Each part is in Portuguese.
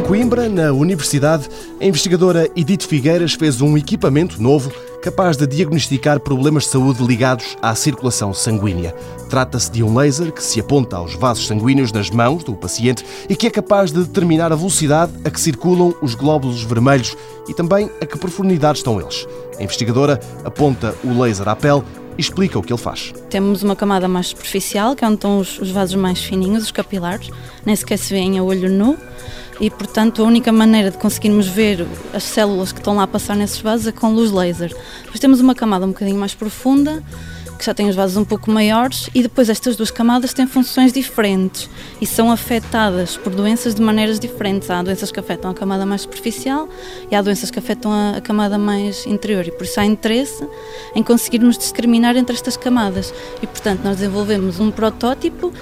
Em Coimbra, na Universidade, a investigadora Edith Figueiras fez um equipamento novo capaz de diagnosticar problemas de saúde ligados à circulação sanguínea. Trata-se de um laser que se aponta aos vasos sanguíneos nas mãos do paciente e que é capaz de determinar a velocidade a que circulam os glóbulos vermelhos e também a que profundidade estão eles. A investigadora aponta o laser à pele explica o que ele faz. Temos uma camada mais superficial, que é onde estão os, os vasos mais fininhos, os capilares, nem sequer se vêem a olho nu e, portanto, a única maneira de conseguirmos ver as células que estão lá a passar nesses vasos é com luz laser. Depois temos uma camada um bocadinho mais profunda, que já tem os vasos um pouco maiores, e depois estas duas camadas têm funções diferentes e são afetadas por doenças de maneiras diferentes. Há doenças que afetam a camada mais superficial e há doenças que afetam a, a camada mais interior, e por isso há interesse em conseguirmos discriminar entre estas camadas. E, portanto, nós desenvolvemos um protótipo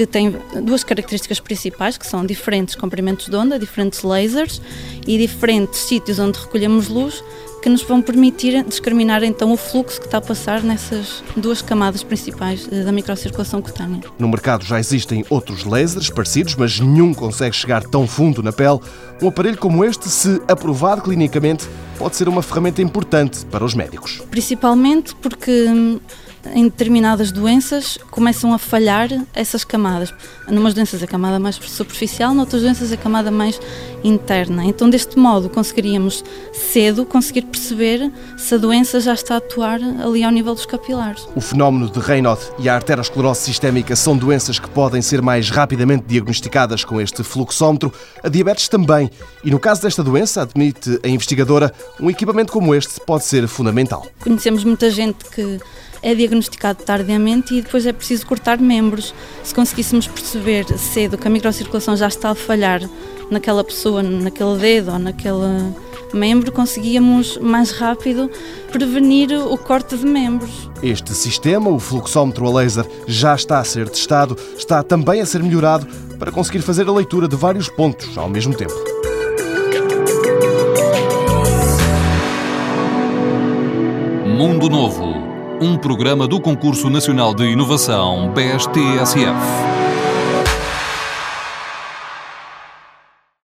que tem duas características principais, que são diferentes comprimentos de onda, diferentes lasers e diferentes sítios onde recolhemos luz, que nos vão permitir discriminar então o fluxo que está a passar nessas duas camadas principais eh, da microcirculação cutânea. No mercado já existem outros lasers parecidos, mas nenhum consegue chegar tão fundo na pele. Um aparelho como este, se aprovado clinicamente, pode ser uma ferramenta importante para os médicos. Principalmente porque hum, em determinadas doenças começam a falhar essas camadas. Numas doenças a camada mais superficial, noutras doenças a camada mais interna. Então, deste modo, conseguiríamos cedo conseguir perceber se a doença já está a atuar ali ao nível dos capilares. O fenómeno de Raynaud e a arteriosclerose sistémica são doenças que podem ser mais rapidamente diagnosticadas com este fluxómetro. A diabetes também. E no caso desta doença, admite a investigadora, um equipamento como este pode ser fundamental. Conhecemos muita gente que é diagnosticado tardiamente e depois é preciso cortar membros. Se conseguíssemos perceber cedo que a microcirculação já está a falhar naquela pessoa, naquele dedo ou naquele membro, conseguíamos mais rápido prevenir o corte de membros. Este sistema, o fluxómetro a laser, já está a ser testado, está também a ser melhorado para conseguir fazer a leitura de vários pontos ao mesmo tempo. Mundo Novo um programa do Concurso Nacional de Inovação BSTSF.